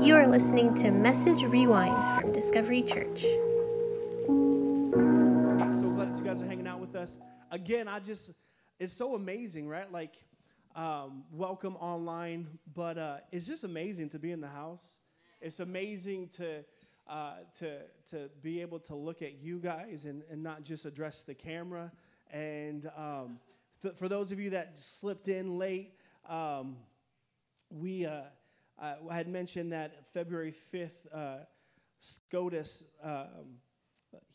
You are listening to Message Rewind from Discovery Church. I'm so glad that you guys are hanging out with us. Again, I just, it's so amazing, right? Like, um, welcome online, but uh, it's just amazing to be in the house. It's amazing to, uh, to, to be able to look at you guys and, and not just address the camera. And um, th- for those of you that slipped in late, um, we, uh, I had mentioned that February 5th, uh, SCOTUS, um,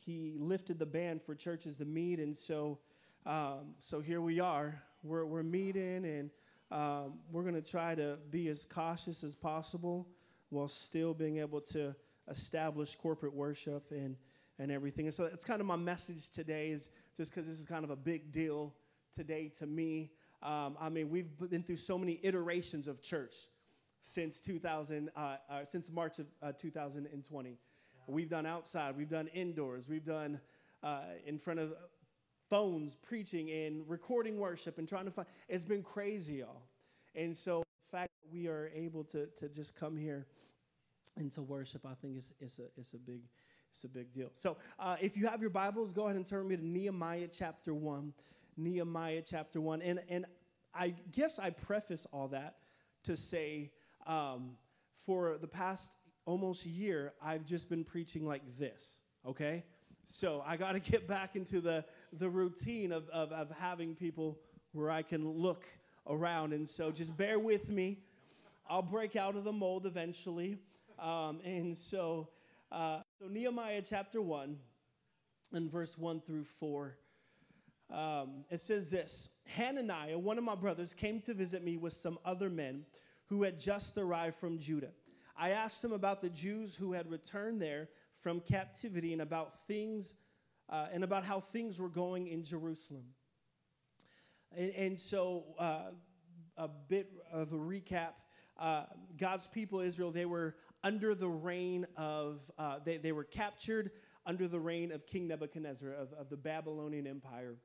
he lifted the ban for churches to meet. And so, um, so here we are. We're, we're meeting, and um, we're going to try to be as cautious as possible while still being able to establish corporate worship and, and everything. And so it's kind of my message today is just because this is kind of a big deal today to me. Um, I mean, we've been through so many iterations of church since 2000, uh, uh, since March of uh, 2020. Yeah. We've done outside, we've done indoors, we've done uh, in front of phones preaching and recording worship and trying to find. It's been crazy, y'all. And so the fact that we are able to to just come here and to worship, I think is is a it's a big it's a big deal. So uh, if you have your Bibles, go ahead and turn me to Nehemiah chapter one. Nehemiah chapter one, and and I guess I preface all that to say um, for the past almost year, I've just been preaching like this, okay? So I got to get back into the, the routine of, of, of having people where I can look around. And so just bear with me. I'll break out of the mold eventually. Um, and so, uh, so Nehemiah chapter 1 and verse 1 through 4. Um, it says this Hananiah, one of my brothers, came to visit me with some other men who had just arrived from Judah. I asked him about the Jews who had returned there from captivity and about things uh, and about how things were going in Jerusalem. And, and so, uh, a bit of a recap uh, God's people, Israel, they were under the reign of, uh, they, they were captured under the reign of King Nebuchadnezzar of, of the Babylonian Empire.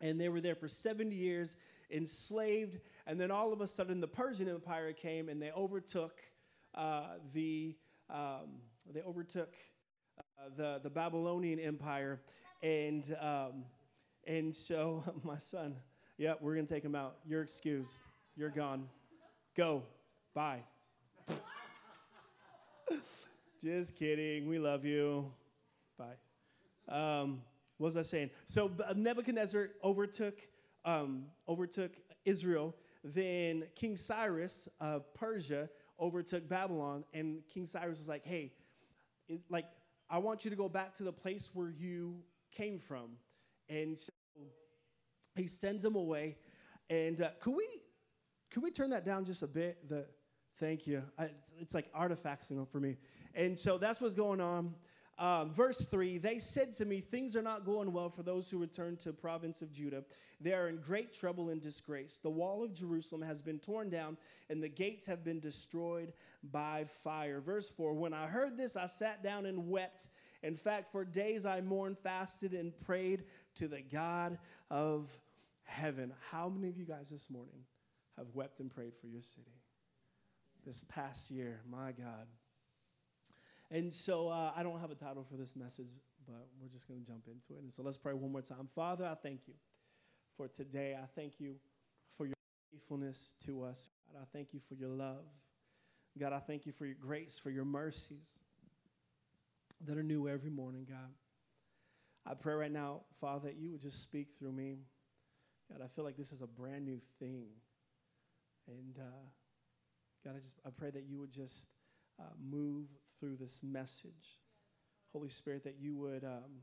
And they were there for 70 years, enslaved. And then all of a sudden, the Persian Empire came and they overtook uh, the, um, they overtook uh, the, the Babylonian Empire. And, um, and so, my son, yeah, we're to take him out. You're excused. You're gone. Go. Bye. Just kidding. We love you. Bye. Um, what was I saying? So Nebuchadnezzar overtook um, overtook Israel. Then King Cyrus of Persia overtook Babylon, and King Cyrus was like, "Hey, it, like I want you to go back to the place where you came from," and so he sends them away. And uh, could we could we turn that down just a bit? The thank you. I, it's, it's, like artifacts you know, for me. And so that's what's going on. Um, verse 3 They said to me, Things are not going well for those who return to province of Judah. They are in great trouble and disgrace. The wall of Jerusalem has been torn down, and the gates have been destroyed by fire. Verse 4 When I heard this, I sat down and wept. In fact, for days I mourned, fasted, and prayed to the God of heaven. How many of you guys this morning have wept and prayed for your city? This past year, my God. And so uh, I don't have a title for this message, but we're just going to jump into it. And so let's pray one more time. Father, I thank you for today. I thank you for your faithfulness to us. God, I thank you for your love. God, I thank you for your grace, for your mercies that are new every morning, God. I pray right now, Father, that you would just speak through me. God, I feel like this is a brand new thing. And uh, God, I just I pray that you would just uh, move through this message. Holy Spirit, that you would, um,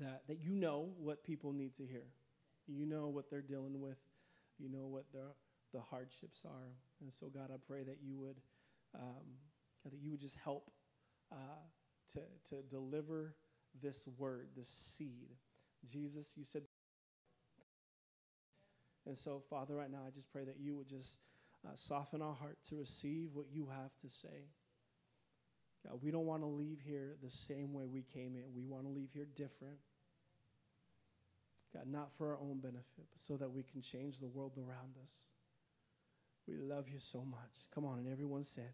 that, that you know what people need to hear. You know what they're dealing with. You know what their, the hardships are. And so, God, I pray that you would, um, that you would just help uh, to, to deliver this word, this seed. Jesus, you said. And so, Father, right now, I just pray that you would just uh, soften our heart to receive what you have to say. God, we don't want to leave here the same way we came in. We want to leave here different. God, not for our own benefit, but so that we can change the world around us. We love you so much. Come on, and everyone said,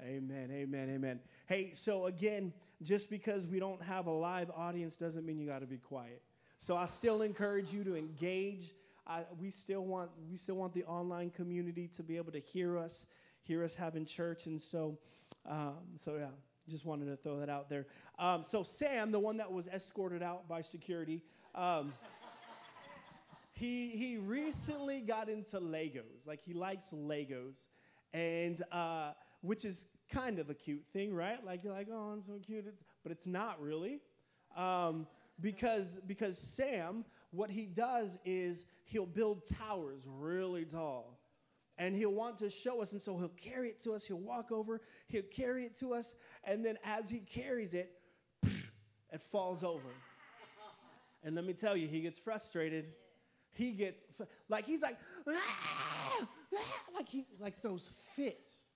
Amen, amen, amen. Hey, so again, just because we don't have a live audience doesn't mean you got to be quiet. So I still encourage you to engage. I, we still want we still want the online community to be able to hear us, hear us having church, and so um, so yeah. Just wanted to throw that out there. Um, so Sam, the one that was escorted out by security, um, he he recently got into Legos. Like he likes Legos, and uh, which is kind of a cute thing, right? Like you're like, oh, it's so cute, it's, but it's not really, um, because because Sam, what he does is he'll build towers really tall, and he'll want to show us, and so he'll carry it to us. He'll walk over, he'll carry it to us, and then as he carries it, it falls over. And let me tell you, he gets frustrated. He gets like he's like, ah, like he like throws fits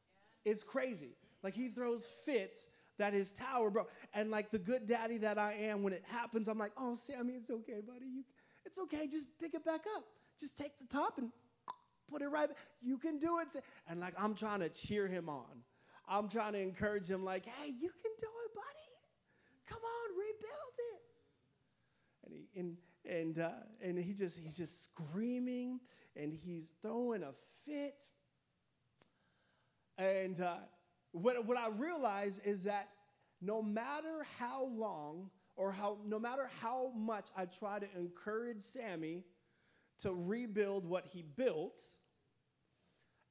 it's crazy. Like he throws fits that his tower broke. And like the good daddy that I am, when it happens, I'm like, oh, Sammy, it's okay, buddy. You, it's okay. Just pick it back up. Just take the top and put it right back. You can do it. And like I'm trying to cheer him on. I'm trying to encourage him, like, hey, you can do it, buddy. Come on, rebuild it. And he and and uh, and he just he's just screaming and he's throwing a fit. And uh, what, what I realize is that no matter how long or how, no matter how much I try to encourage Sammy to rebuild what he built,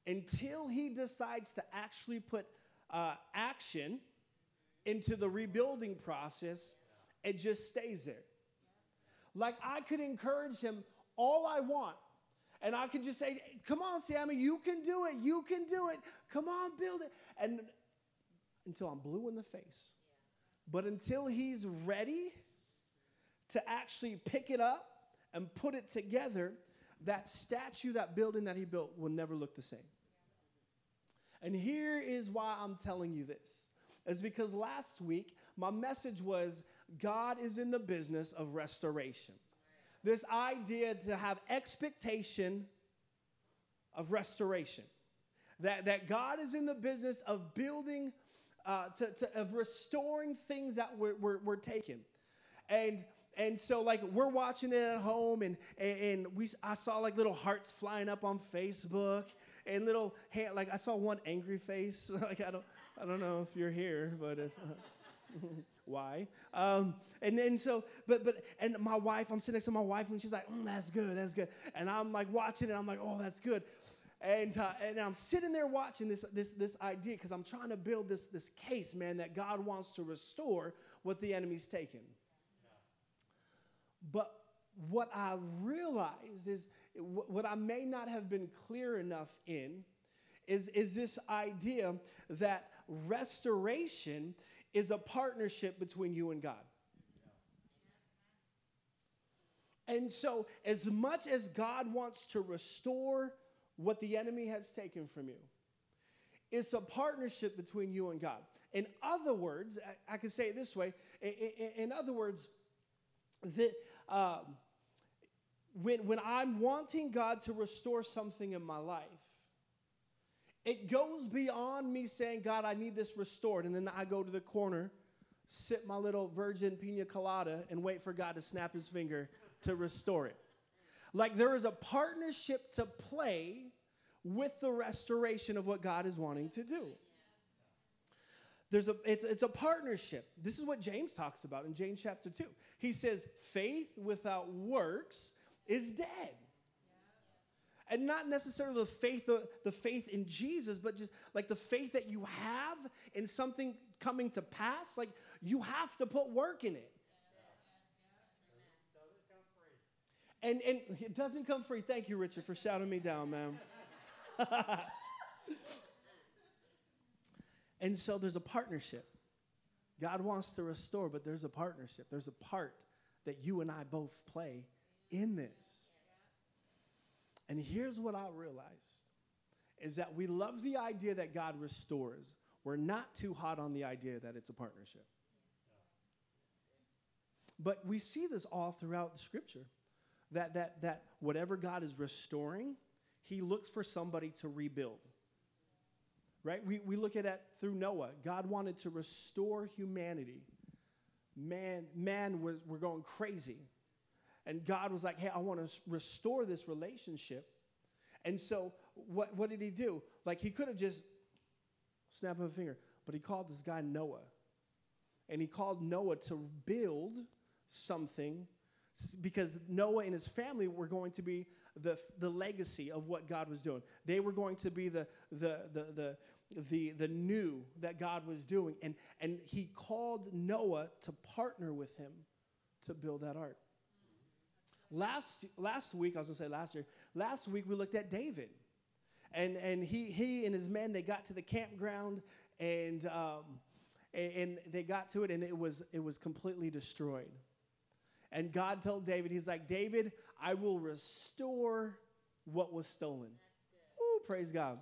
until he decides to actually put uh, action into the rebuilding process, it just stays there. Like I could encourage him all I want, and I can just say, Come on, Sammy, you can do it. You can do it. Come on, build it. And until I'm blue in the face. But until he's ready to actually pick it up and put it together, that statue, that building that he built will never look the same. And here is why I'm telling you this. Is because last week my message was God is in the business of restoration this idea to have expectation of restoration. That, that God is in the business of building, uh, to, to, of restoring things that were, were, were taken. And and so like we're watching it at home and and we I saw like little hearts flying up on Facebook and little hand like I saw one angry face like I don't I don't know if you're here but if uh, why? Um, and and so, but but and my wife, I'm sitting next to my wife, and she's like, mm, "That's good, that's good," and I'm like watching it, I'm like, "Oh, that's good," and uh, and I'm sitting there watching this this this idea because I'm trying to build this this case, man, that God wants to restore what the enemy's taken. But what I realized is what I may not have been clear enough in is, is this idea that restoration is a partnership between you and God. And so, as much as God wants to restore what the enemy has taken from you, it's a partnership between you and God. In other words, I, I can say it this way. In, in, in other words, that um, when, when I'm wanting God to restore something in my life, it goes beyond me saying, God, I need this restored. And then I go to the corner, sip my little virgin pina colada, and wait for God to snap his finger to restore it. Like there is a partnership to play with the restoration of what God is wanting to do. There's a, it's, it's a partnership. This is what James talks about in James chapter 2. He says, faith without works is dead and not necessarily the faith the faith in jesus but just like the faith that you have in something coming to pass like you have to put work in it and and it doesn't come free. Thank you richard for shouting me down man and so there's a partnership. God wants to restore but there's a partnership. There's a part that you and i both play in this. And here's what I realized is that we love the idea that God restores. We're not too hot on the idea that it's a partnership. But we see this all throughout the scripture that, that, that whatever God is restoring, he looks for somebody to rebuild. Right? We, we look at it through Noah. God wanted to restore humanity. Man, man was we're going crazy. And God was like, hey, I want to restore this relationship. And so what, what did he do? Like he could have just snapped a finger, but he called this guy Noah. And he called Noah to build something because Noah and his family were going to be the, the legacy of what God was doing. They were going to be the, the, the, the, the, the new that God was doing. And, and he called Noah to partner with him to build that ark. Last, last week, I was going to say last year, last week we looked at David. And, and he, he and his men, they got to the campground and, um, and, and they got to it and it was, it was completely destroyed. And God told David, He's like, David, I will restore what was stolen. Oh, praise God.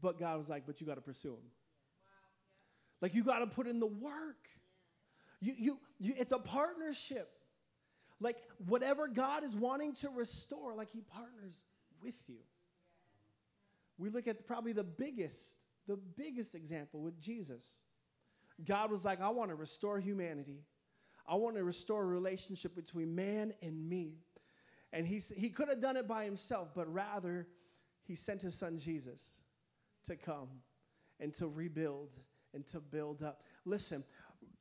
But God was like, but you got to pursue him. Like you got to put in the work. You, you, you, it's a partnership. Like whatever God is wanting to restore, like He partners with you. We look at probably the biggest, the biggest example with Jesus. God was like, I want to restore humanity. I want to restore a relationship between man and me. And he, he could have done it by himself, but rather, he sent his son Jesus to come and to rebuild and to build up. Listen,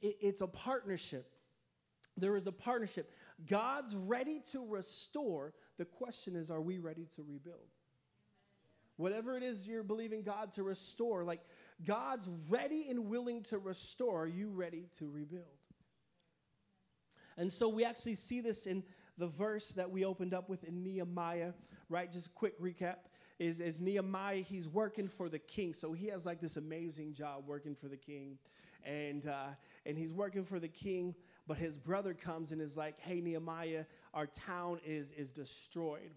it, it's a partnership. There is a partnership. God's ready to restore. The question is, are we ready to rebuild? Whatever it is you're believing God to restore, like God's ready and willing to restore, are you ready to rebuild? And so we actually see this in the verse that we opened up with in Nehemiah, right? Just a quick recap is, is Nehemiah, he's working for the king. So he has like this amazing job working for the king. And, uh, and he's working for the king, but his brother comes and is like, hey, Nehemiah, our town is, is destroyed.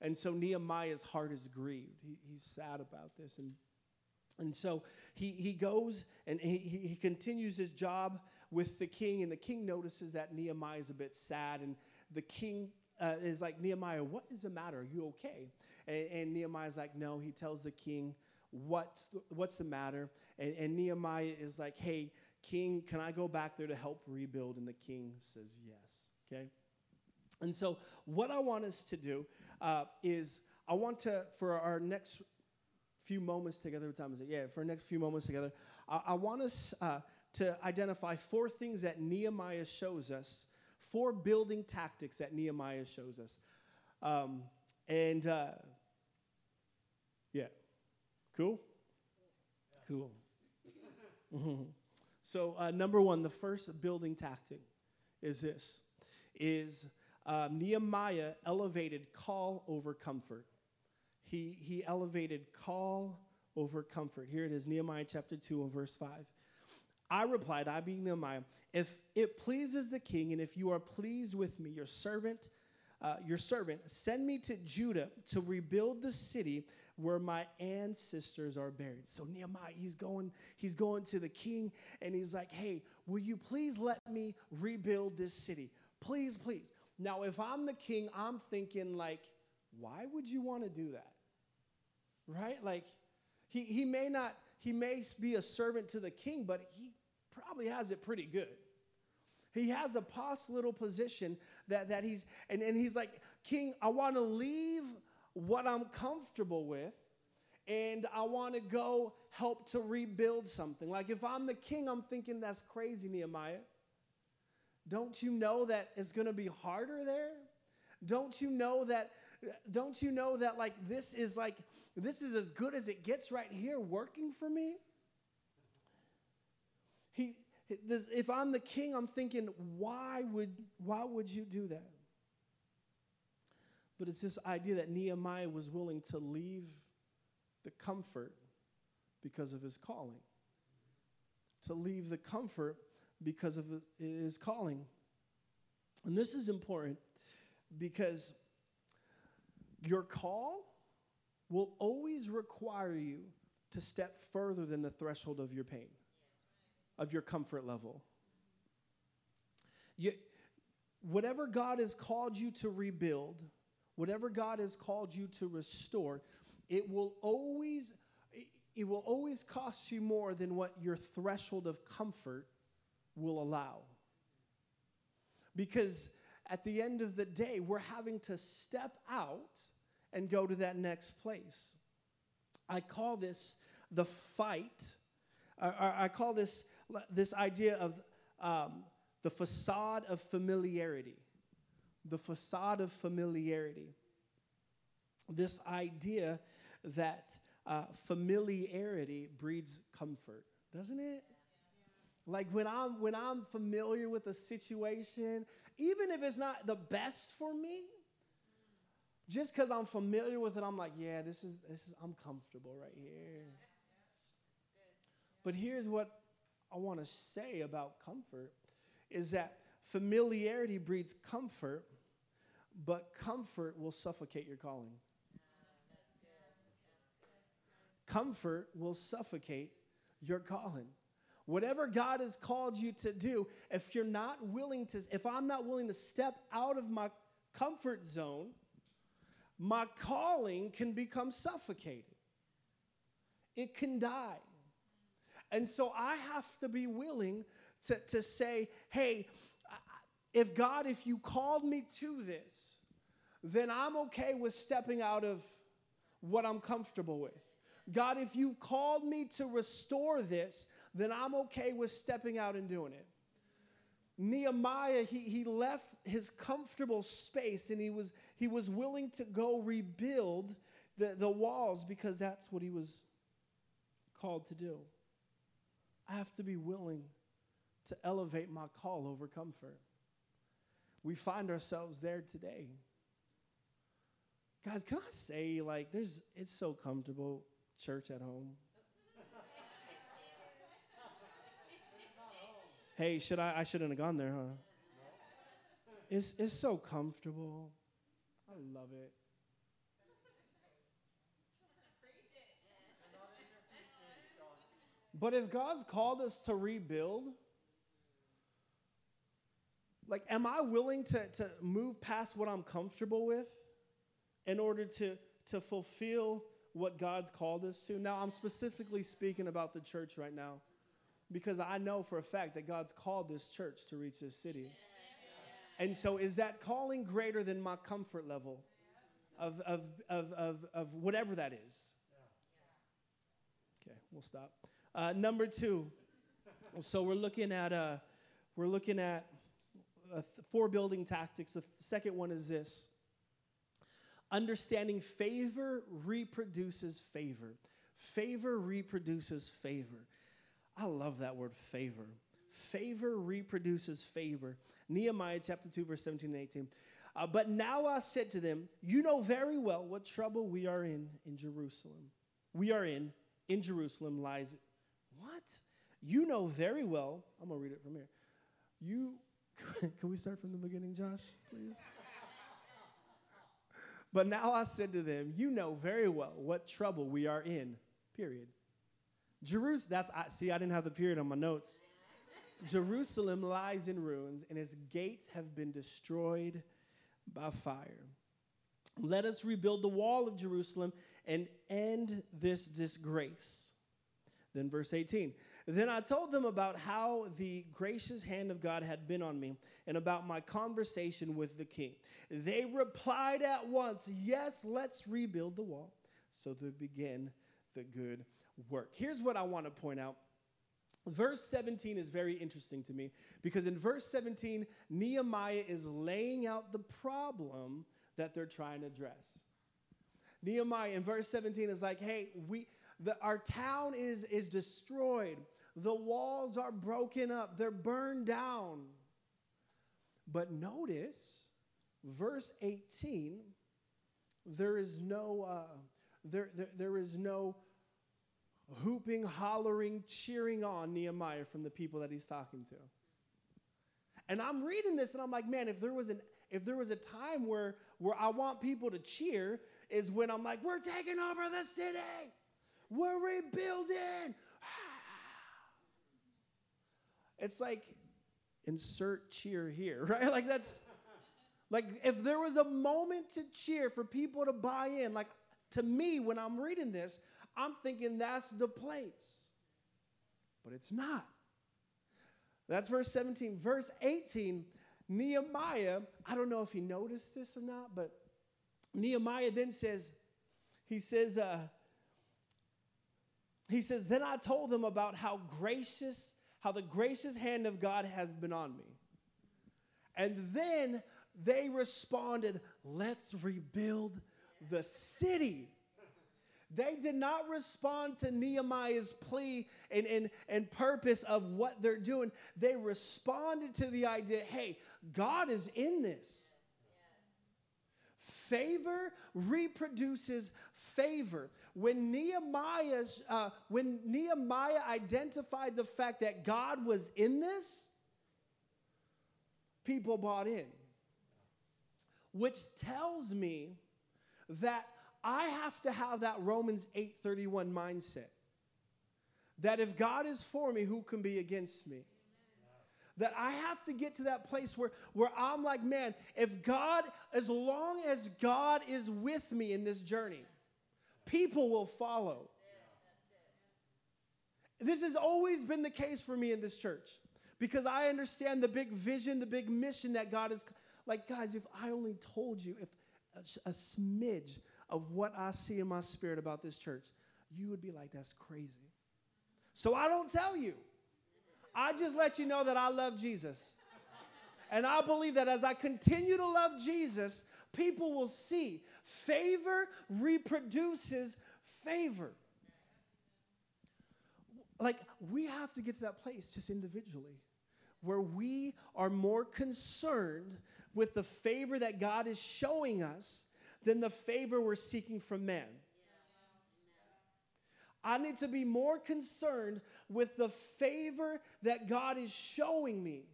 And so Nehemiah's heart is grieved. He, he's sad about this. And, and so he, he goes and he, he continues his job with the king, and the king notices that Nehemiah is a bit sad. And the king uh, is like, Nehemiah, what is the matter? Are you okay? And, and Nehemiah's like, no. He tells the king, what's the, what's the matter? And, and Nehemiah is like, hey, king, can I go back there to help rebuild? And the king says, yes. Okay? And so, what I want us to do uh, is, I want to, for our next few moments together, what time is it? Yeah, for our next few moments together, I, I want us uh, to identify four things that Nehemiah shows us, four building tactics that Nehemiah shows us. Um, and uh, yeah, cool? Cool. Mm-hmm. So, uh, number one, the first building tactic is this: is um, Nehemiah elevated call over comfort. He he elevated call over comfort. Here it is, Nehemiah chapter two and verse five. I replied, I being Nehemiah, if it pleases the king, and if you are pleased with me, your servant, uh, your servant, send me to Judah to rebuild the city where my ancestors are buried. So Nehemiah, he's going, he's going to the king, and he's like, Hey, will you please let me rebuild this city? Please, please. Now, if I'm the king, I'm thinking like, why would you want to do that? Right? Like, he, he may not he may be a servant to the king, but he probably has it pretty good. He has a post little position that, that he's, and, and he's like, King, I want to leave what I'm comfortable with and I want to go help to rebuild something. Like if I'm the king, I'm thinking that's crazy, Nehemiah. Don't you know that it's going to be harder there? Don't you know that don't you know that like this is like this is as good as it gets right here working for me? He, this, if I'm the king, I'm thinking, why would, why would you do that? But it's this idea that Nehemiah was willing to leave the comfort because of his calling. To leave the comfort because of his calling. And this is important because your call will always require you to step further than the threshold of your pain, of your comfort level. You, whatever God has called you to rebuild whatever God has called you to restore, it will always it will always cost you more than what your threshold of comfort will allow. Because at the end of the day, we're having to step out and go to that next place. I call this the fight. I, call this this idea of um, the facade of familiarity. The facade of familiarity. This idea that uh, familiarity breeds comfort, doesn't it? Like when I'm when I'm familiar with a situation, even if it's not the best for me, just because I'm familiar with it, I'm like, yeah, this is this is I'm comfortable right here. But here's what I want to say about comfort is that familiarity breeds comfort, but comfort will suffocate your calling. Comfort will suffocate your calling. Whatever God has called you to do, if you're not willing to, if I'm not willing to step out of my comfort zone, my calling can become suffocated. It can die. And so I have to be willing to, to say, hey, if God, if you called me to this, then I'm okay with stepping out of what I'm comfortable with. God, if you've called me to restore this, then I'm okay with stepping out and doing it. Nehemiah, he, he left his comfortable space and he was, he was willing to go rebuild the, the walls because that's what he was called to do. I have to be willing to elevate my call over comfort. We find ourselves there today. Guys, can I say, like, there's, it's so comfortable, church at home. hey, should I, I shouldn't have gone there, huh? It's, it's so comfortable. I love it. But if God's called us to rebuild, like, am I willing to, to move past what I'm comfortable with in order to, to fulfill what God's called us to? Now, I'm specifically speaking about the church right now because I know for a fact that God's called this church to reach this city. And so, is that calling greater than my comfort level of, of, of, of, of whatever that is? Okay, we'll stop. Uh, number two. So we're looking at uh, we're looking at uh, four building tactics. The second one is this: understanding favor reproduces favor. Favor reproduces favor. I love that word favor. Favor reproduces favor. Nehemiah chapter 2, verse 17 and 18. Uh, but now I said to them, You know very well what trouble we are in in Jerusalem. We are in, in Jerusalem lies what? You know very well, I'm going to read it from here. You, can we start from the beginning, Josh, please? but now I said to them, You know very well what trouble we are in, period. Jerusalem, that's, I, see, I didn't have the period on my notes. Jerusalem lies in ruins, and its gates have been destroyed by fire. Let us rebuild the wall of Jerusalem and end this disgrace. Then, verse 18. Then I told them about how the gracious hand of God had been on me and about my conversation with the king. They replied at once, Yes, let's rebuild the wall. So they began the good work. Here's what I want to point out. Verse 17 is very interesting to me because in verse 17, Nehemiah is laying out the problem that they're trying to address. Nehemiah in verse 17 is like, hey, we the, our town is, is destroyed. The walls are broken up, they're burned down. But notice, verse 18, there is no, uh, there, there, there is no hooping, hollering, cheering on Nehemiah from the people that he's talking to. And I'm reading this and I'm like, man, if there was an if there was a time where where I want people to cheer, is when I'm like, we're taking over the city. We're rebuilding. It's like insert cheer here, right? Like that's Like, if there was a moment to cheer for people to buy in, like to me, when I'm reading this, I'm thinking that's the place. But it's not. That's verse 17. Verse 18, Nehemiah, I don't know if he noticed this or not, but Nehemiah then says, he says, uh, he says, then I told them about how gracious, how the gracious hand of God has been on me. And then they responded, let's rebuild the city. They did not respond to Nehemiah's plea and, and, and purpose of what they're doing. They responded to the idea hey, God is in this. Favor reproduces favor. When Nehemiah's, uh, when Nehemiah identified the fact that God was in this, people bought in. Which tells me that I have to have that Romans 8:31 mindset. That if God is for me, who can be against me? That I have to get to that place where, where I'm like, man, if God, as long as God is with me in this journey, people will follow. This has always been the case for me in this church because I understand the big vision, the big mission that God is like, guys, if I only told you, if a, a smidge of what I see in my spirit about this church, you would be like, that's crazy. So I don't tell you. I just let you know that I love Jesus. And I believe that as I continue to love Jesus, people will see favor reproduces favor. Like, we have to get to that place just individually where we are more concerned with the favor that God is showing us than the favor we're seeking from man. I need to be more concerned with the favor that God is showing me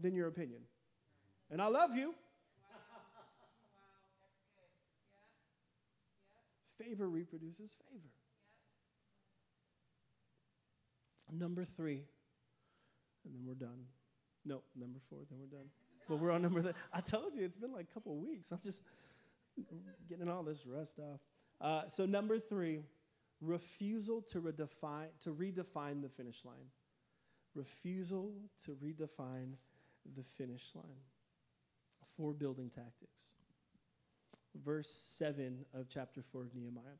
than your opinion. And I love you. Favor reproduces favor. Number three, and then we're done. No, number four, then we're done. But we're on number three. I told you it's been like a couple weeks. I'm just getting all this rust off. Uh, so number three, refusal to redefine to redefine the finish line. Refusal to redefine the finish line. Four building tactics. Verse 7 of chapter 4 of Nehemiah.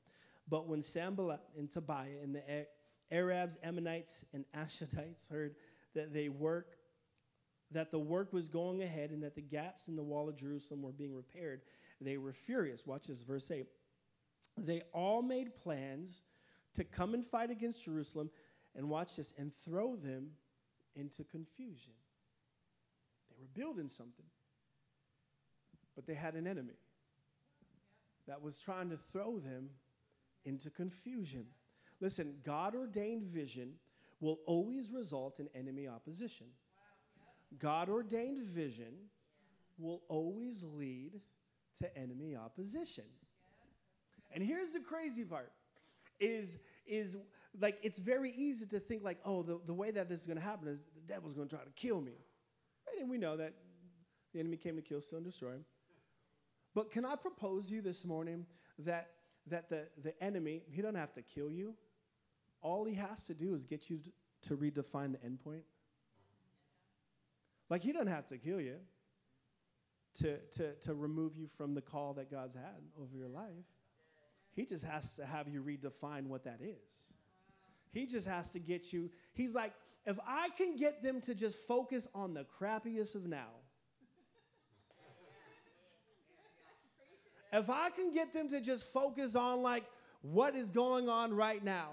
But when Sanballat and Tobiah and the Arabs, Ammonites, and Ashdodites heard that they work that the work was going ahead and that the gaps in the wall of Jerusalem were being repaired, they were furious. Watch this, verse 8. They all made plans to come and fight against Jerusalem, and watch this, and throw them into confusion. They were building something, but they had an enemy that was trying to throw them into confusion. Listen, God ordained vision will always result in enemy opposition. God ordained vision will always lead to enemy opposition. And here's the crazy part is is like it's very easy to think like, oh, the, the way that this is going to happen is the devil's going to try to kill me. Right? And we know that the enemy came to kill, steal, and destroy. But can I propose to you this morning that that the, the enemy, he doesn't have to kill you. All he has to do is get you to, to redefine the endpoint. Like, he doesn't have to kill you to, to, to remove you from the call that God's had over your life. He just has to have you redefine what that is. He just has to get you, he's like, if I can get them to just focus on the crappiest of now, if I can get them to just focus on like what is going on right now,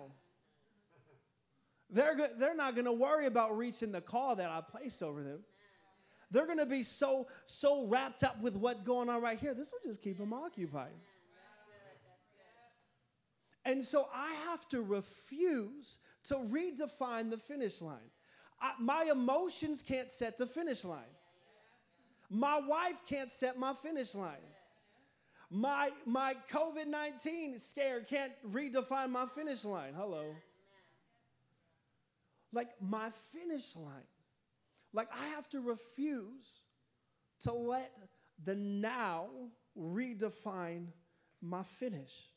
they're, go- they're not going to worry about reaching the call that I placed over them. They're going to be so so wrapped up with what's going on right here. This will just keep them occupied. And so I have to refuse to redefine the finish line. I, my emotions can't set the finish line. My wife can't set my finish line. My, my COVID 19 scare can't redefine my finish line. Hello. Like my finish line like, I have to refuse to let the now redefine my finish.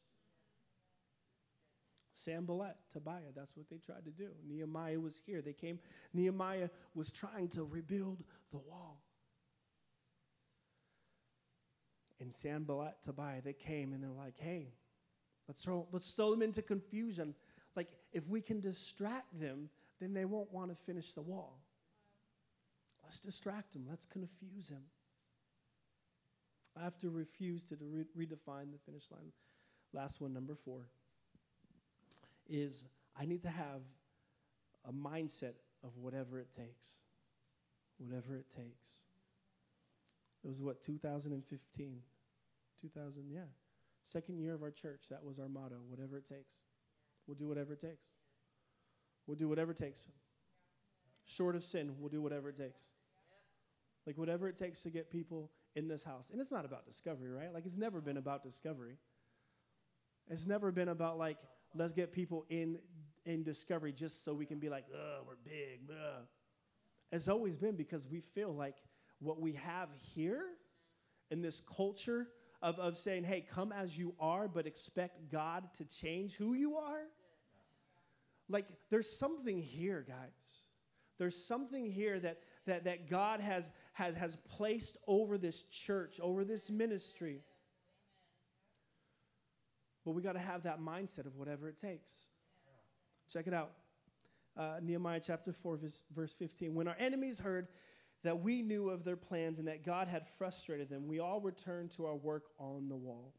Sanballat, Tobiah, that's what they tried to do. Nehemiah was here. They came, Nehemiah was trying to rebuild the wall. And Sanballat, Tobiah, they came and they're like, hey, let's throw, let's throw them into confusion. Like, if we can distract them, then they won't want to finish the wall. Let's distract them, let's confuse them. I have to refuse to re- redefine the finish line. Last one, number four is I need to have a mindset of whatever it takes. Whatever it takes. It was what, 2015? 2000, yeah. Second year of our church, that was our motto whatever it takes. We'll do whatever it takes. We'll do whatever it takes. Short of sin, we'll do whatever it takes. Like, whatever it takes to get people in this house. And it's not about discovery, right? Like, it's never been about discovery. It's never been about, like, let's get people in in discovery just so we can be like, oh, we're big. Ugh. It's always been because we feel like what we have here in this culture of, of saying, hey, come as you are, but expect God to change who you are. Like, there's something here, guys. There's something here that, that, that God has, has, has placed over this church, over this ministry. But we got to have that mindset of whatever it takes. Check it out. Uh, Nehemiah chapter 4, verse, verse 15. When our enemies heard that we knew of their plans and that God had frustrated them, we all returned to our work on the wall.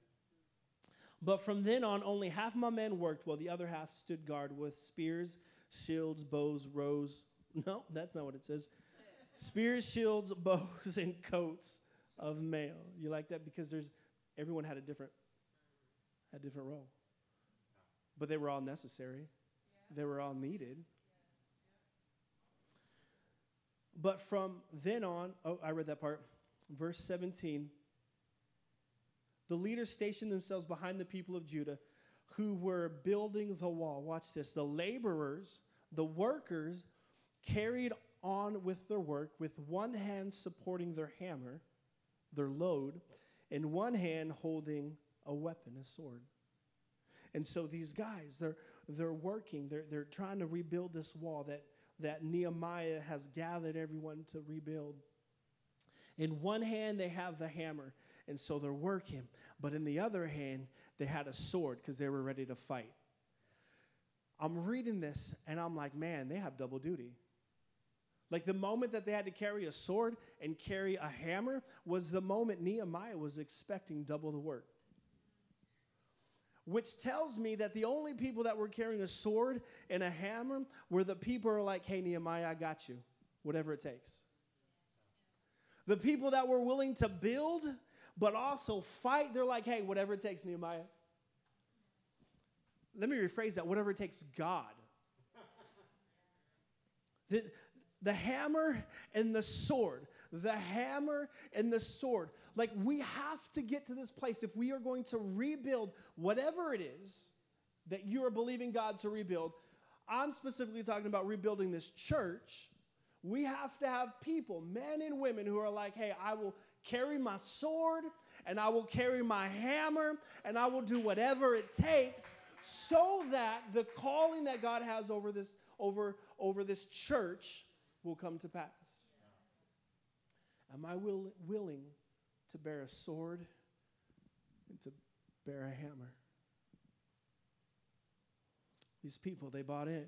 But from then on, only half my men worked, while the other half stood guard with spears, shields, bows, rows. No, that's not what it says. Spears, shields, bows, and coats of mail. You like that because there's everyone had a different a different role. But they were all necessary, they were all needed. But from then on, oh, I read that part, verse 17. The leaders stationed themselves behind the people of Judah who were building the wall. Watch this. The laborers, the workers, carried on with their work with one hand supporting their hammer, their load, and one hand holding a weapon, a sword. And so these guys, they're, they're working, they're, they're trying to rebuild this wall that, that Nehemiah has gathered everyone to rebuild. In one hand, they have the hammer, and so they're working. But in the other hand, they had a sword because they were ready to fight. I'm reading this, and I'm like, man, they have double duty. Like the moment that they had to carry a sword and carry a hammer was the moment Nehemiah was expecting double the work which tells me that the only people that were carrying a sword and a hammer were the people who are like, hey, Nehemiah, I got you, whatever it takes. The people that were willing to build, but also fight, they're like, hey, whatever it takes, Nehemiah. Let me rephrase that whatever it takes, God. the, the hammer and the sword the hammer and the sword. Like, we have to get to this place if we are going to rebuild whatever it is that you are believing God to rebuild. I'm specifically talking about rebuilding this church. We have to have people, men and women, who are like, hey, I will carry my sword and I will carry my hammer and I will do whatever it takes so that the calling that God has over this over over this church will come to pass. Am I will, willing to bear a sword and to bear a hammer? These people, they bought in,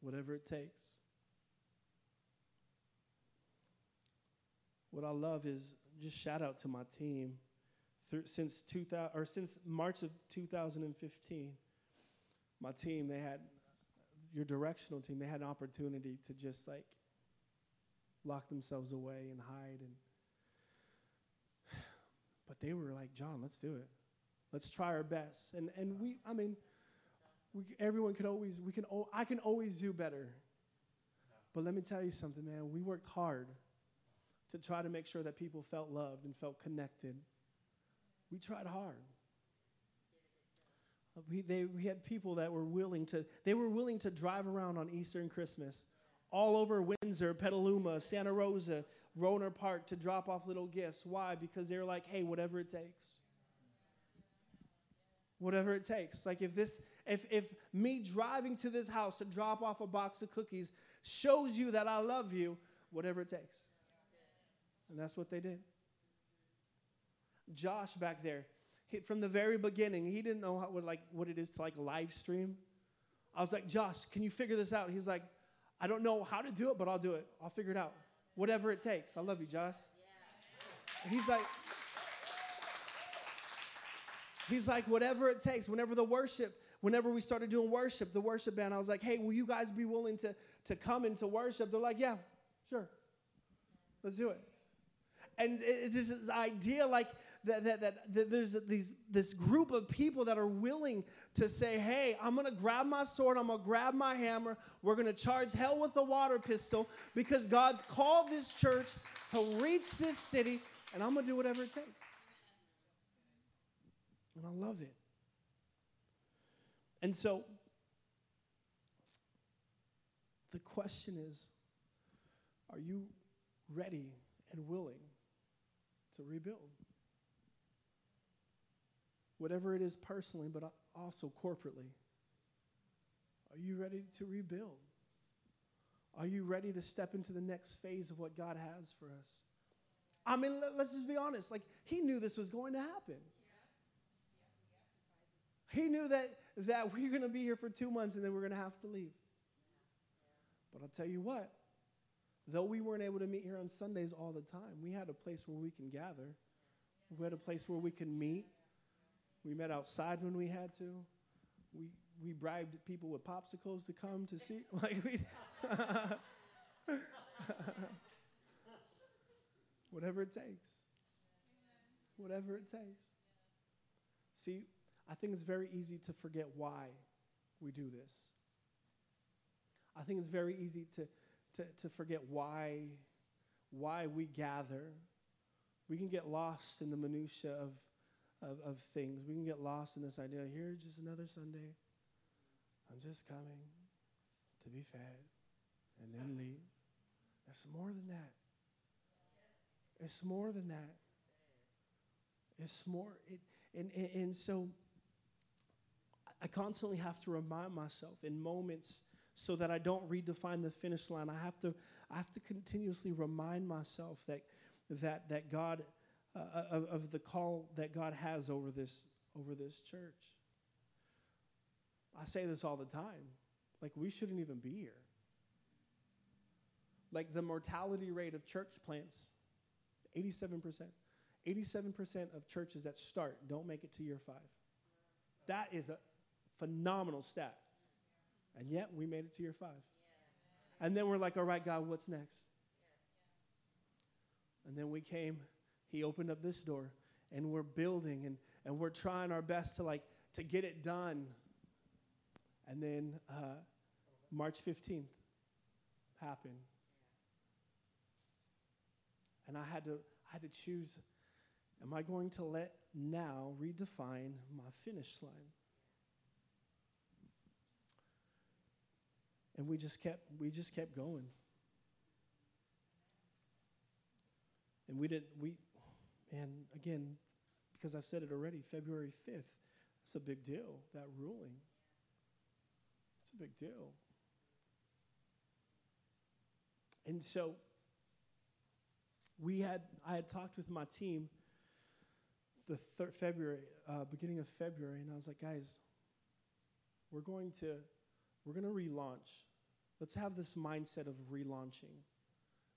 whatever it takes. What I love is just shout out to my team. Since 2000 or since March of 2015, my team they had your directional team. They had an opportunity to just like lock themselves away and hide and but they were like john let's do it. Let's try our best. And and we i mean we, everyone could always we can oh, i can always do better. But let me tell you something man. We worked hard to try to make sure that people felt loved and felt connected. We tried hard. Uh, we, they, we had people that were willing to they were willing to drive around on easter and christmas all over Windsor, Petaluma, Santa Rosa, Rohnert Park to drop off little gifts. Why? Because they're like, hey, whatever it takes. Whatever it takes. Like if this, if if me driving to this house to drop off a box of cookies shows you that I love you, whatever it takes. And that's what they did. Josh back there, he, from the very beginning, he didn't know how, what, like, what it is to like live stream. I was like, Josh, can you figure this out? He's like, I don't know how to do it, but I'll do it. I'll figure it out. Whatever it takes. I love you, Josh. He's like, he's like, whatever it takes. Whenever the worship, whenever we started doing worship, the worship band, I was like, hey, will you guys be willing to, to come into worship? They're like, yeah, sure. Let's do it. And this idea like that, that, that, that there's these, this group of people that are willing to say, hey, I'm going to grab my sword, I'm going to grab my hammer, we're going to charge hell with a water pistol because God's called this church to reach this city, and I'm going to do whatever it takes. And I love it. And so, the question is are you ready and willing to rebuild? whatever it is personally, but also corporately. Are you ready to rebuild? Are you ready to step into the next phase of what God has for us? I mean, let's just be honest. Like, he knew this was going to happen. He knew that, that we are going to be here for two months and then we're going to have to leave. But I'll tell you what, though we weren't able to meet here on Sundays all the time, we had a place where we can gather. We had a place where we can meet. We met outside when we had to. We, we bribed people with popsicles to come to see. Like we, whatever it takes. Whatever it takes. See, I think it's very easy to forget why we do this. I think it's very easy to, to, to forget why, why we gather. We can get lost in the minutiae of of, of things. We can get lost in this idea here, just another Sunday. I'm just coming to be fed and then leave. It's more than that. It's more than that. It's more. It, and, and, and so I constantly have to remind myself in moments so that I don't redefine the finish line. I have to, I have to continuously remind myself that, that, that God uh, of, of the call that God has over this, over this church. I say this all the time. Like, we shouldn't even be here. Like, the mortality rate of church plants 87%. 87% of churches that start don't make it to year five. That is a phenomenal stat. And yet, we made it to year five. And then we're like, all right, God, what's next? And then we came he opened up this door and we're building and, and we're trying our best to like to get it done and then uh, march 15th happened and i had to i had to choose am i going to let now redefine my finish line and we just kept we just kept going and we didn't we and again, because I've said it already, February 5th, it's a big deal, that ruling. It's a big deal. And so we had, I had talked with my team the third February, uh, beginning of February, and I was like, guys, we're going to, we're going to relaunch. Let's have this mindset of relaunching.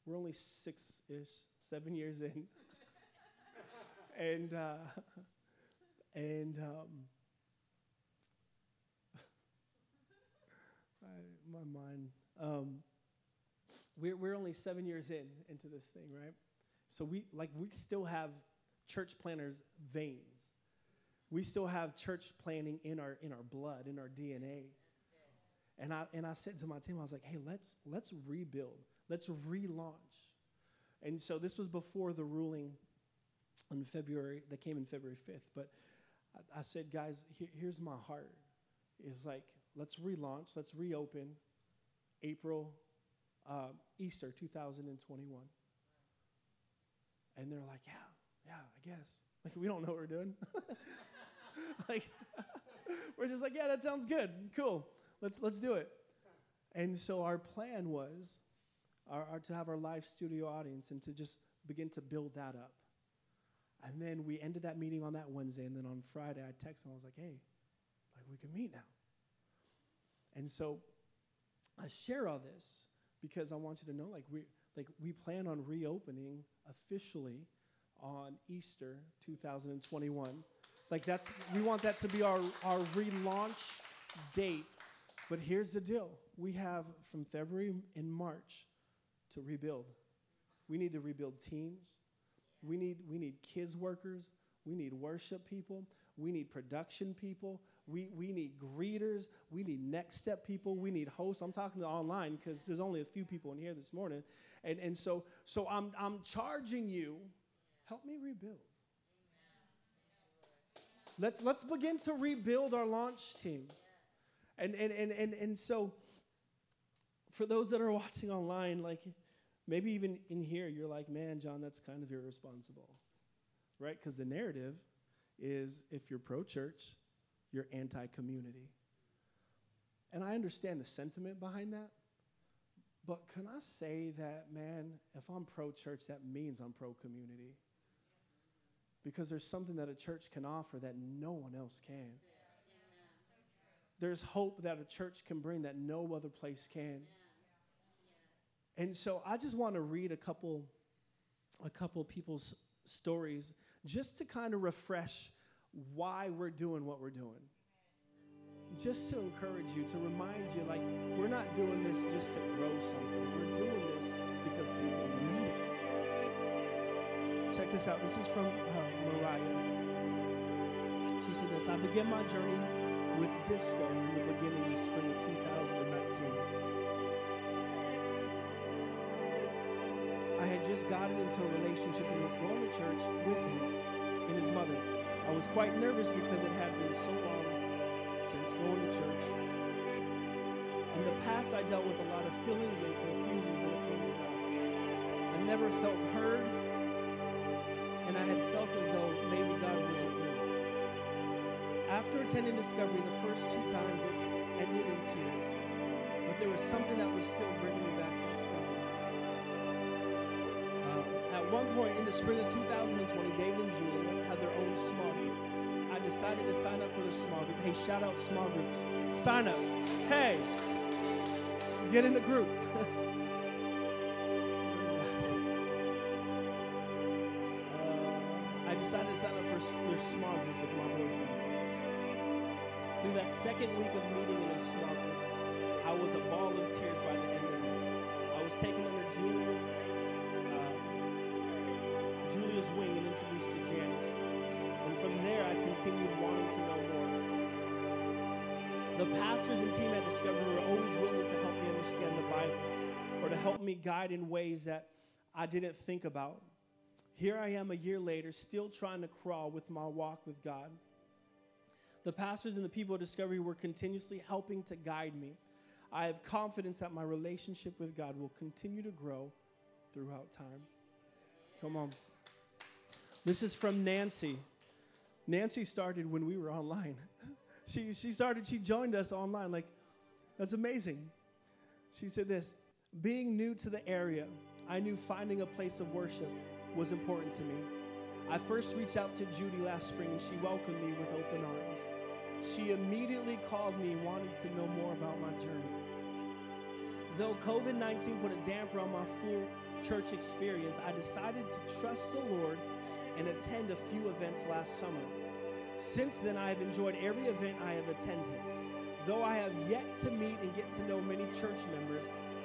We're only six-ish, seven years in. and uh, and um, I, my mind. Um, we're we're only seven years in into this thing, right? So we like we still have church planners veins. We still have church planning in our in our blood, in our DNA. And I and I said to my team, I was like, hey, let's let's rebuild, let's relaunch. And so this was before the ruling in February, that came in February 5th. But I, I said, guys, here's my heart. Is like, let's relaunch, let's reopen April, uh, Easter 2021. And they're like, yeah, yeah, I guess. Like, we don't know what we're doing. like, we're just like, yeah, that sounds good. Cool. Let's, let's do it. And so our plan was our, our, to have our live studio audience and to just begin to build that up. And then we ended that meeting on that Wednesday. And then on Friday, I texted him. I was like, hey, like we can meet now. And so I share all this because I want you to know, like we, like we plan on reopening officially on Easter 2021. Like that's we want that to be our, our relaunch date. But here's the deal. We have from February and March to rebuild. We need to rebuild teams. We need we need kids workers. We need worship people. We need production people. We, we need greeters. We need next step people. We need hosts. I'm talking to online because there's only a few people in here this morning. And, and so, so I'm, I'm charging you, help me rebuild. Let's, let's begin to rebuild our launch team. And, and, and, and, and so, for those that are watching online, like maybe even in here, you're like, man, John, that's kind of irresponsible, right? Because the narrative is if you're pro church, you're anti community. And I understand the sentiment behind that. But can I say that, man, if I'm pro church, that means I'm pro community? Because there's something that a church can offer that no one else can. There's hope that a church can bring that no other place can. And so I just want to read a couple a couple people's stories just to kind of refresh why we're doing what we're doing. Just to encourage you, to remind you, like, we're not doing this just to grow something. We're doing this because people need it. Check this out. This is from uh, Mariah. She said this I began my journey with disco in the beginning, the spring of 2019. I had just gotten into a relationship and was going to church with him and his mother. I was quite nervous because it had been so long since going to church. In the past, I dealt with a lot of feelings and confusions when it came to God. I never felt heard, and I had felt as though maybe God wasn't real. After attending Discovery the first two times, it ended in tears, but there was something that was still bringing me back to Discovery. Uh, at one point in the spring of 2020, David and Julia had their own small group. I decided to sign up for the small group. Hey, shout out small groups. Sign ups. Hey, get in the group. uh, I decided to sign up for their small group with my boyfriend. Through that second week of meeting in a small group, I was a ball of tears by the end of it. I was taken under Julia's, uh, Julia's wing and introduced to Janice. And from there, I continued wanting to know more. The pastors and team at Discovery were always willing to help me understand the Bible or to help me guide in ways that I didn't think about. Here I am a year later, still trying to crawl with my walk with God. The pastors and the people at Discovery were continuously helping to guide me. I have confidence that my relationship with God will continue to grow throughout time. Come on. This is from Nancy. Nancy started when we were online. she, she started, she joined us online. Like, that's amazing. She said this Being new to the area, I knew finding a place of worship was important to me. I first reached out to Judy last spring and she welcomed me with open arms. She immediately called me and wanted to know more about my journey. Though COVID 19 put a damper on my full church experience, I decided to trust the Lord and attend a few events last summer. Since then, I have enjoyed every event I have attended. Though I have yet to meet and get to know many church members,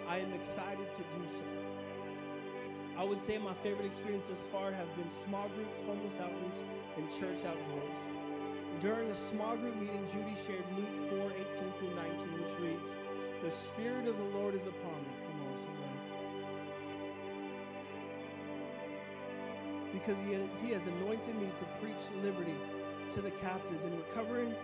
I am excited to do so. I would say my favorite experiences thus far have been small groups, homeless outreach, and church outdoors. During a small group meeting, Judy shared Luke 4 18 through 19, which reads, The Spirit of the Lord is upon me. Come on, somebody. Because he, he has anointed me to preach liberty to the captives and recovering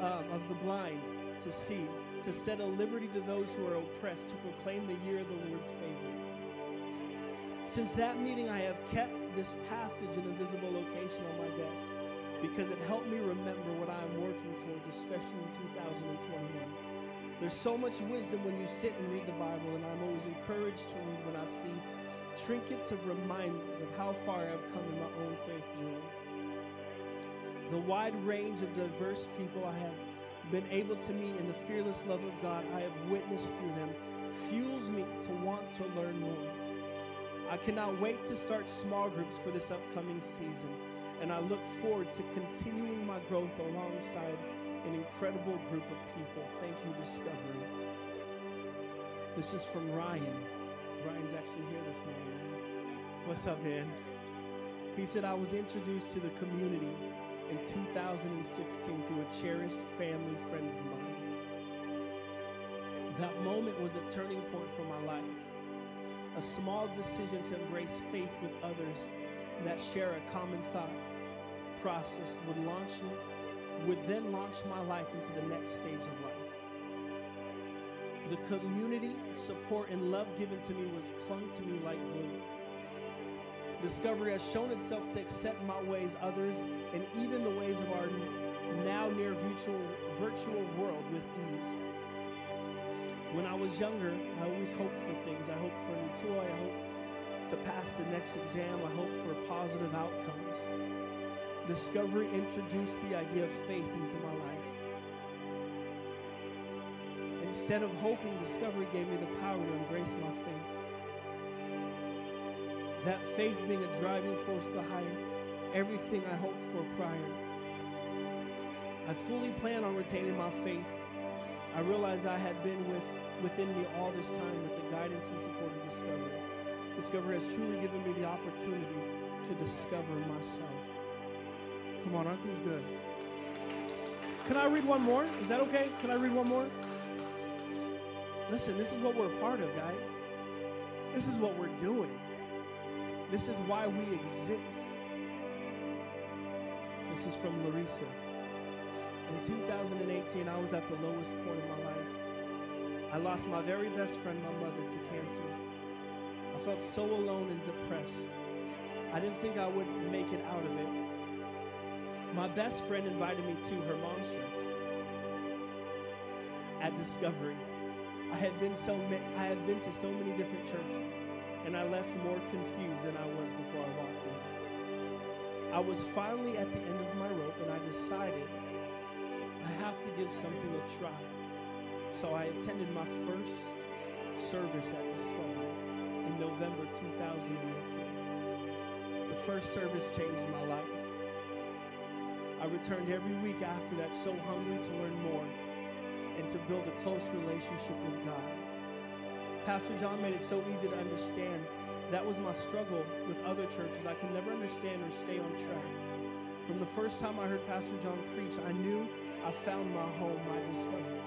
um, of the blind to see, to set a liberty to those who are oppressed, to proclaim the year of the Lord's favor. Since that meeting, I have kept this passage in a visible location on my desk because it helped me remember what I am working towards, especially in 2021. There's so much wisdom when you sit and read the Bible, and I'm always encouraged to read when I see trinkets of reminders of how far I've come in my own faith journey. The wide range of diverse people I have been able to meet in the fearless love of God I have witnessed through them fuels me to want to learn more. I cannot wait to start small groups for this upcoming season, and I look forward to continuing my growth alongside an incredible group of people. Thank you, Discovery. This is from Ryan. Ryan's actually here this morning, man. What's up, man? He said, I was introduced to the community in 2016 through a cherished family friend of mine. That moment was a turning point for my life. A small decision to embrace faith with others that share a common thought process would launch me, would then launch my life into the next stage of life. The community, support, and love given to me was clung to me like glue. Discovery has shown itself to accept my ways, others, and even the ways of our now near virtual, virtual world with ease. When I was younger, I always hoped for things. I hoped for a new toy. I hoped to pass the next exam. I hoped for positive outcomes. Discovery introduced the idea of faith into my life. Instead of hoping, Discovery gave me the power to embrace my faith. That faith being a driving force behind everything I hoped for prior. I fully plan on retaining my faith. I realized I had been with, within me all this time with the guidance and support of Discovery. Discovery has truly given me the opportunity to discover myself. Come on, aren't these good? Can I read one more? Is that okay? Can I read one more? Listen, this is what we're a part of, guys. This is what we're doing. This is why we exist. This is from Larissa. In 2018, I was at the lowest point in my life. I lost my very best friend, my mother, to cancer. I felt so alone and depressed. I didn't think I would make it out of it. My best friend invited me to her mom's church at Discovery. I had been so ma- I had been to so many different churches, and I left more confused than I was before I walked in. I was finally at the end of my rope, and I decided I have to give something a try. So I attended my first service at Discovery in November 2018. The first service changed my life. I returned every week after that, so hungry to learn more and to build a close relationship with God. Pastor John made it so easy to understand. That was my struggle with other churches. I could never understand or stay on track. From the first time I heard Pastor John preach, I knew I found my home, my discovery.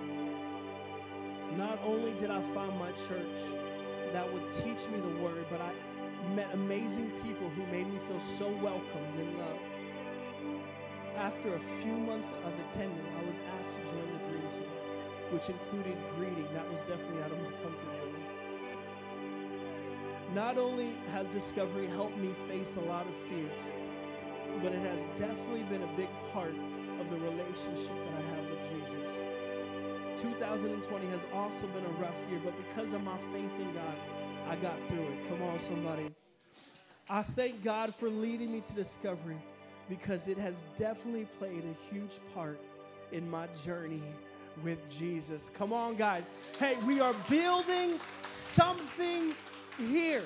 Not only did I find my church that would teach me the word, but I met amazing people who made me feel so welcomed and loved. After a few months of attending, I was asked to join the Dream Team, which included greeting. That was definitely out of my comfort zone. Not only has Discovery helped me face a lot of fears, but it has definitely been a big part of the relationship that I have with Jesus. 2020 has also been a rough year, but because of my faith in God, I got through it. Come on, somebody. I thank God for leading me to Discovery because it has definitely played a huge part in my journey with Jesus. Come on, guys. Hey, we are building something here.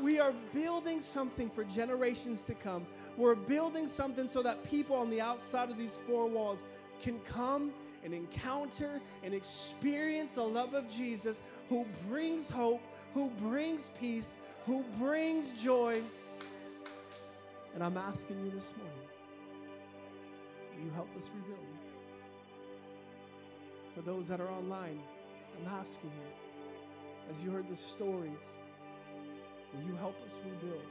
We are building something for generations to come. We're building something so that people on the outside of these four walls can come and encounter and experience the love of Jesus who brings hope, who brings peace, who brings joy. And I'm asking you this morning will you help us rebuild? For those that are online, I'm asking you, as you heard the stories, will you help us rebuild?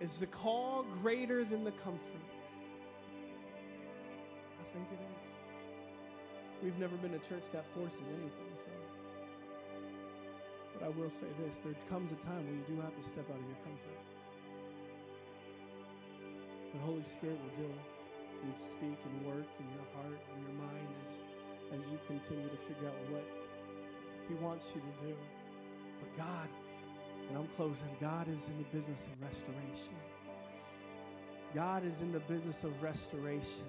Is the call greater than the comfort? I think it is. We've never been a church that forces anything, so. But I will say this there comes a time where you do have to step out of your comfort. But Holy Spirit will deal and speak and work in your heart and your mind as, as you continue to figure out what He wants you to do. God, and I'm closing, God is in the business of restoration. God is in the business of restoration.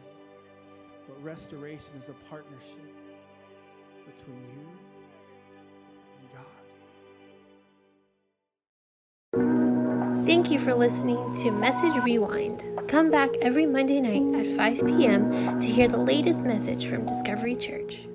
But restoration is a partnership between you and God. Thank you for listening to Message Rewind. Come back every Monday night at 5 p.m. to hear the latest message from Discovery Church.